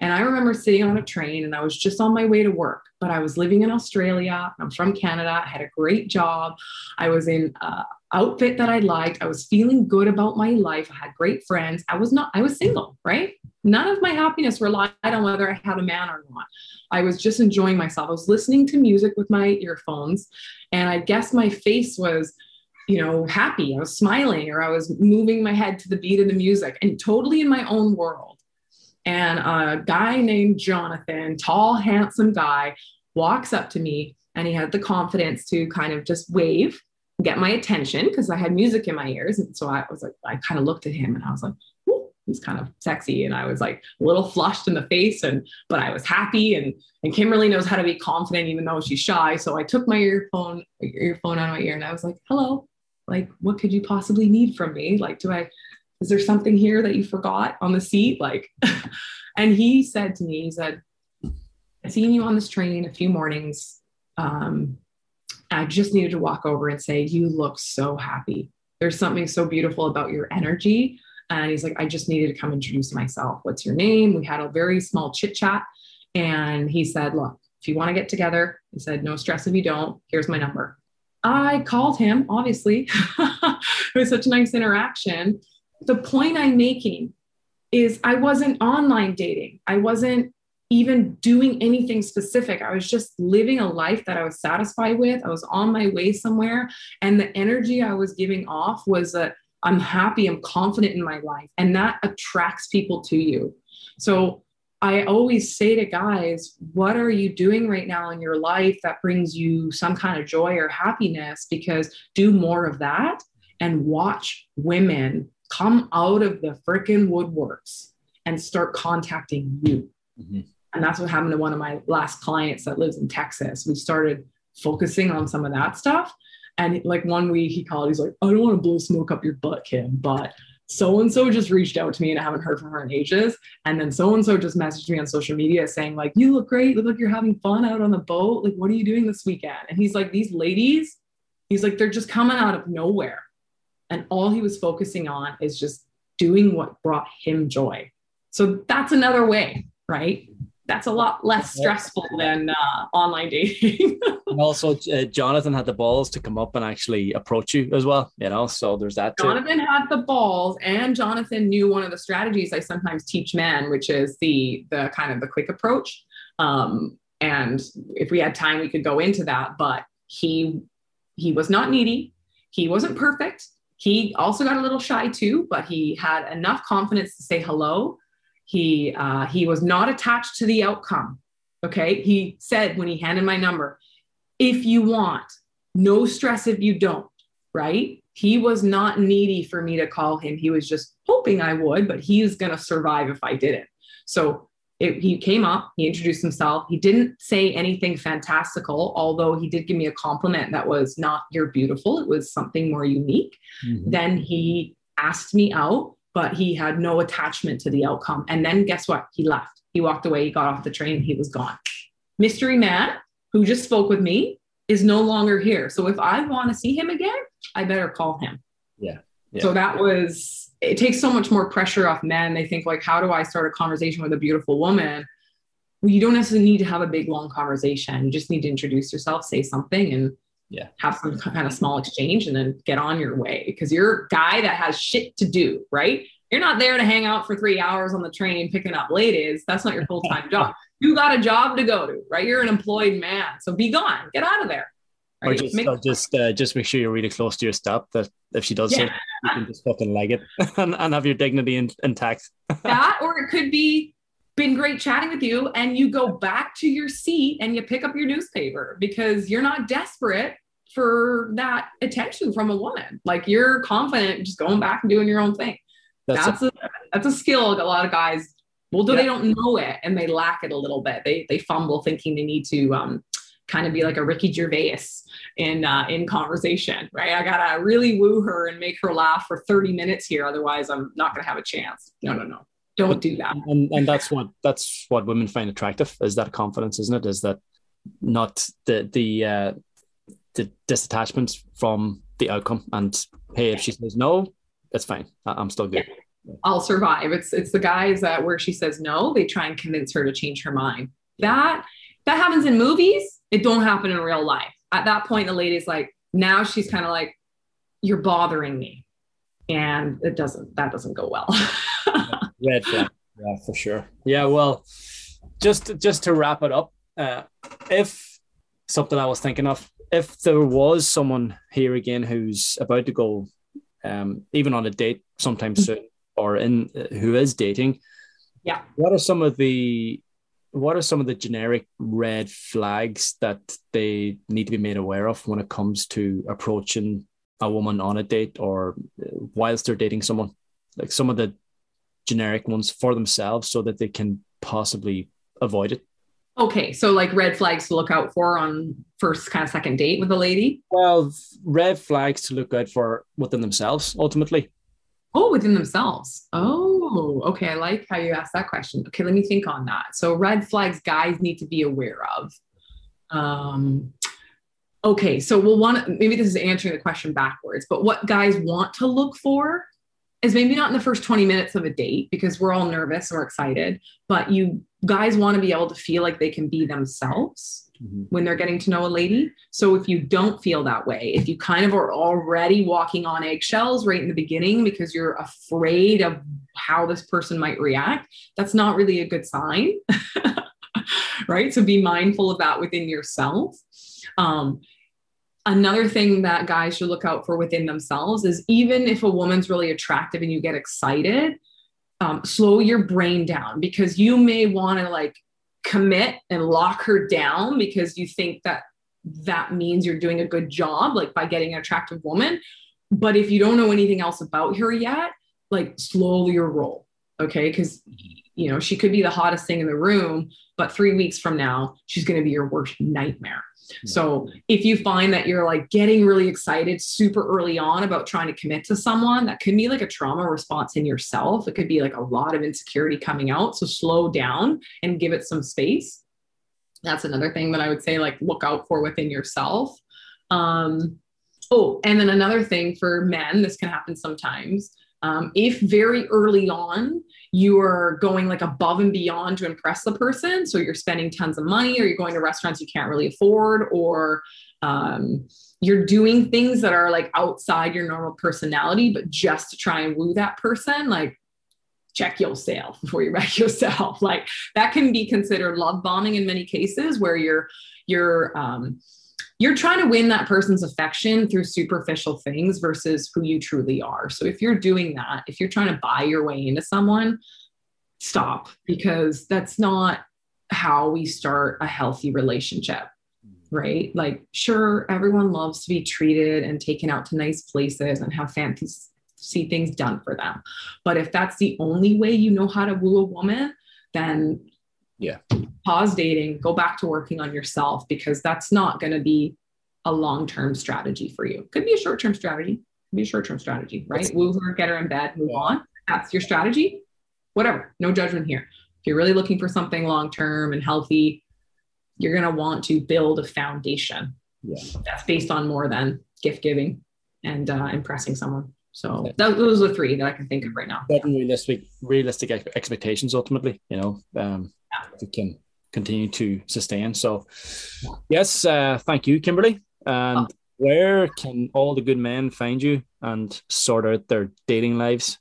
And i remember sitting on a train and i was just on my way to work but i was living in australia. I'm from canada. I had a great job. I was in uh, outfit that I liked. I was feeling good about my life. I had great friends. I was not, I was single, right? None of my happiness relied on whether I had a man or not. I was just enjoying myself. I was listening to music with my earphones, and I guess my face was, you know, happy. I was smiling or I was moving my head to the beat of the music and totally in my own world. And a guy named Jonathan, tall, handsome guy, walks up to me and he had the confidence to kind of just wave get my attention because I had music in my ears. And so I was like, I kind of looked at him and I was like, he's kind of sexy. And I was like a little flushed in the face and but I was happy. And and Kimberly knows how to be confident even though she's shy. So I took my earphone, earphone out of my ear and I was like, hello, like what could you possibly need from me? Like, do I is there something here that you forgot on the seat? Like, and he said to me, he said, I've seen you on this train a few mornings. Um, I just needed to walk over and say, You look so happy. There's something so beautiful about your energy. And he's like, I just needed to come introduce myself. What's your name? We had a very small chit chat. And he said, Look, if you want to get together, he said, No stress if you don't. Here's my number. I called him, obviously. it was such a nice interaction. The point I'm making is I wasn't online dating. I wasn't even doing anything specific. I was just living a life that I was satisfied with. I was on my way somewhere. And the energy I was giving off was that I'm happy, I'm confident in my life. And that attracts people to you. So I always say to guys, what are you doing right now in your life that brings you some kind of joy or happiness? Because do more of that and watch women come out of the freaking woodworks and start contacting you. Mm-hmm. And that's what happened to one of my last clients that lives in Texas. We started focusing on some of that stuff. And like one week he called, he's like, I don't want to blow smoke up your butt, Kim, but so and so just reached out to me and I haven't heard from her in ages. And then so and so just messaged me on social media saying, like, you look great. Look like you're having fun out on the boat. Like, what are you doing this weekend? And he's like, these ladies, he's like, they're just coming out of nowhere. And all he was focusing on is just doing what brought him joy. So that's another way, right? That's a lot less stressful than uh, online dating. and also, uh, Jonathan had the balls to come up and actually approach you as well, you know. So there's that. Too. Jonathan had the balls, and Jonathan knew one of the strategies I sometimes teach men, which is the the kind of the quick approach. Um, and if we had time, we could go into that. But he he was not needy. He wasn't perfect. He also got a little shy too, but he had enough confidence to say hello. He uh, he was not attached to the outcome. Okay, he said when he handed my number, if you want, no stress if you don't. Right? He was not needy for me to call him. He was just hoping I would, but he's gonna survive if I didn't. So it, he came up, he introduced himself. He didn't say anything fantastical, although he did give me a compliment that was not you're beautiful. It was something more unique. Mm-hmm. Then he asked me out, but he had no attachment to the outcome. And then guess what? He left. He walked away, he got off the train, he was gone. Mystery man who just spoke with me is no longer here. So if I want to see him again, I better call him. Yeah. yeah. So that was it takes so much more pressure off men. They think like, how do I start a conversation with a beautiful woman? Well, you don't necessarily need to have a big long conversation. You just need to introduce yourself, say something, and yeah, have some kind of small exchange, and then get on your way. Because you're a guy that has shit to do, right? You're not there to hang out for three hours on the train picking up ladies. That's not your full time job. You got a job to go to, right? You're an employed man, so be gone. Get out of there. Right? Or just make, or just uh, just make sure you're really close to your stop That if she does yeah. you can just fucking leg it and, and have your dignity in, intact. that, or it could be been great chatting with you, and you go back to your seat and you pick up your newspaper because you're not desperate for that attention from a woman. Like you're confident, just going back and doing your own thing. That's, that's a, a, that's a skill a lot of guys well, do yeah. they don't know it and they lack it a little bit. They they fumble thinking they need to um, kind of be like a Ricky Gervais in uh, in conversation, right? I gotta really woo her and make her laugh for 30 minutes here, otherwise I'm not gonna have a chance. No, no, no, don't do that. And, and that's what that's what women find attractive is that confidence, isn't it? Is that not the the uh, the disattachment from the outcome? And hey, if she says no, that's fine. I'm still good. I'll survive. It's it's the guys that where she says no, they try and convince her to change her mind. That that happens in movies. It don't happen in real life. At that point, the lady's like, now she's kind of like, you're bothering me. And it doesn't, that doesn't go well. Red flag. Yeah, for sure. Yeah. Well, just, just to wrap it up, uh, if something I was thinking of, if there was someone here again who's about to go, um, even on a date sometime mm-hmm. soon, or in uh, who is dating, yeah, what are some of the what are some of the generic red flags that they need to be made aware of when it comes to approaching a woman on a date or uh, whilst they're dating someone? Like some of the generic ones for themselves so that they can possibly avoid it. Okay, so like red flags to look out for on first kind of second date with a lady? Well, red flags to look out for within themselves ultimately. Oh, within themselves. Oh, okay. I like how you asked that question. Okay, let me think on that. So, red flags guys need to be aware of. Um, okay, so we'll want maybe this is answering the question backwards, but what guys want to look for is maybe not in the first 20 minutes of a date because we're all nervous and we're excited, but you guys want to be able to feel like they can be themselves mm-hmm. when they're getting to know a lady. So if you don't feel that way, if you kind of are already walking on eggshells right in the beginning because you're afraid of how this person might react, that's not really a good sign. right? So be mindful of that within yourself. Um, another thing that guys should look out for within themselves is even if a woman's really attractive and you get excited, um, slow your brain down because you may want to like commit and lock her down because you think that that means you're doing a good job, like by getting an attractive woman. But if you don't know anything else about her yet, like slow your roll. Okay. Cause, you know, she could be the hottest thing in the room, but three weeks from now, she's going to be your worst nightmare. So if you find that you're like getting really excited super early on about trying to commit to someone, that could be like a trauma response in yourself. It could be like a lot of insecurity coming out. So slow down and give it some space. That's another thing that I would say, like, look out for within yourself. Um, oh, and then another thing for men, this can happen sometimes. Um, if very early on you're going like above and beyond to impress the person, so you're spending tons of money, or you're going to restaurants you can't really afford, or um, you're doing things that are like outside your normal personality, but just to try and woo that person, like check yourself before you wreck yourself. Like that can be considered love bombing in many cases where you're you're um, you're trying to win that person's affection through superficial things versus who you truly are. So if you're doing that, if you're trying to buy your way into someone, stop because that's not how we start a healthy relationship. Right? Like, sure, everyone loves to be treated and taken out to nice places and have fancy see things done for them. But if that's the only way you know how to woo a woman, then yeah. Pause dating go back to working on yourself because that's not going to be a long-term strategy for you. Could be a short-term strategy could be a short-term strategy right? That's, woo her get her in bed move yeah. on. That's your strategy. Whatever no judgment here. If you're really looking for something long-term and healthy you're going to want to build a foundation. Yeah. that's based on more than gift giving and uh, impressing someone. So that, those are three that I can think of right now. Setting realistic, realistic expectations ultimately, you know, um, yeah. can continue to sustain. So, yes, uh, thank you, Kimberly. And oh. where can all the good men find you and sort out their dating lives?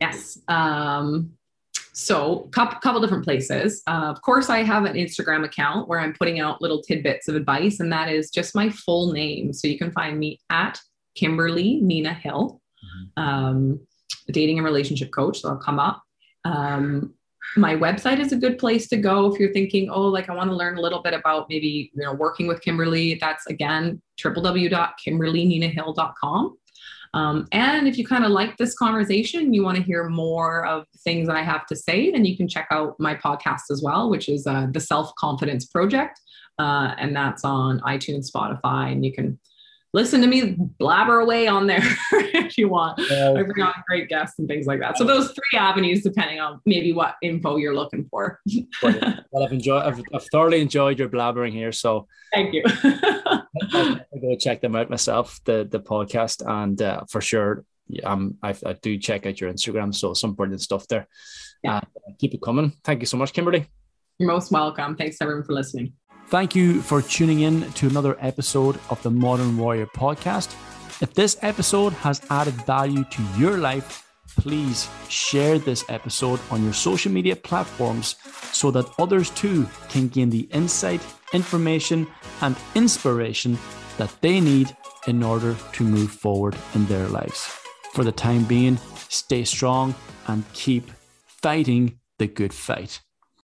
Yes. Um, so, couple couple different places. Uh, of course, I have an Instagram account where I'm putting out little tidbits of advice, and that is just my full name. So you can find me at Kimberly Nina Hill um, dating and relationship coach. So I'll come up. Um, my website is a good place to go if you're thinking, oh, like I want to learn a little bit about maybe you know working with Kimberly. That's again www.kimberlyninahill.com. Um, and if you kind of like this conversation, you want to hear more of things I have to say, then you can check out my podcast as well, which is uh, the Self Confidence Project, uh, and that's on iTunes, Spotify, and you can listen to me blabber away on there if you want. I bring on great guests and things like that. So those three avenues, depending on maybe what info you're looking for. well, I've enjoyed, I've, I've, thoroughly enjoyed your blabbering here. So thank you. I'll, I'll, go check them out myself, the the podcast, and uh, for sure, um, I, I do check out your Instagram. So some brilliant stuff there. Yeah. Uh, keep it coming. Thank you so much, Kimberly. You're most welcome. Thanks everyone for listening. Thank you for tuning in to another episode of the Modern Warrior podcast. If this episode has added value to your life, please share this episode on your social media platforms so that others too can gain the insight, information, and inspiration that they need in order to move forward in their lives. For the time being, stay strong and keep fighting the good fight.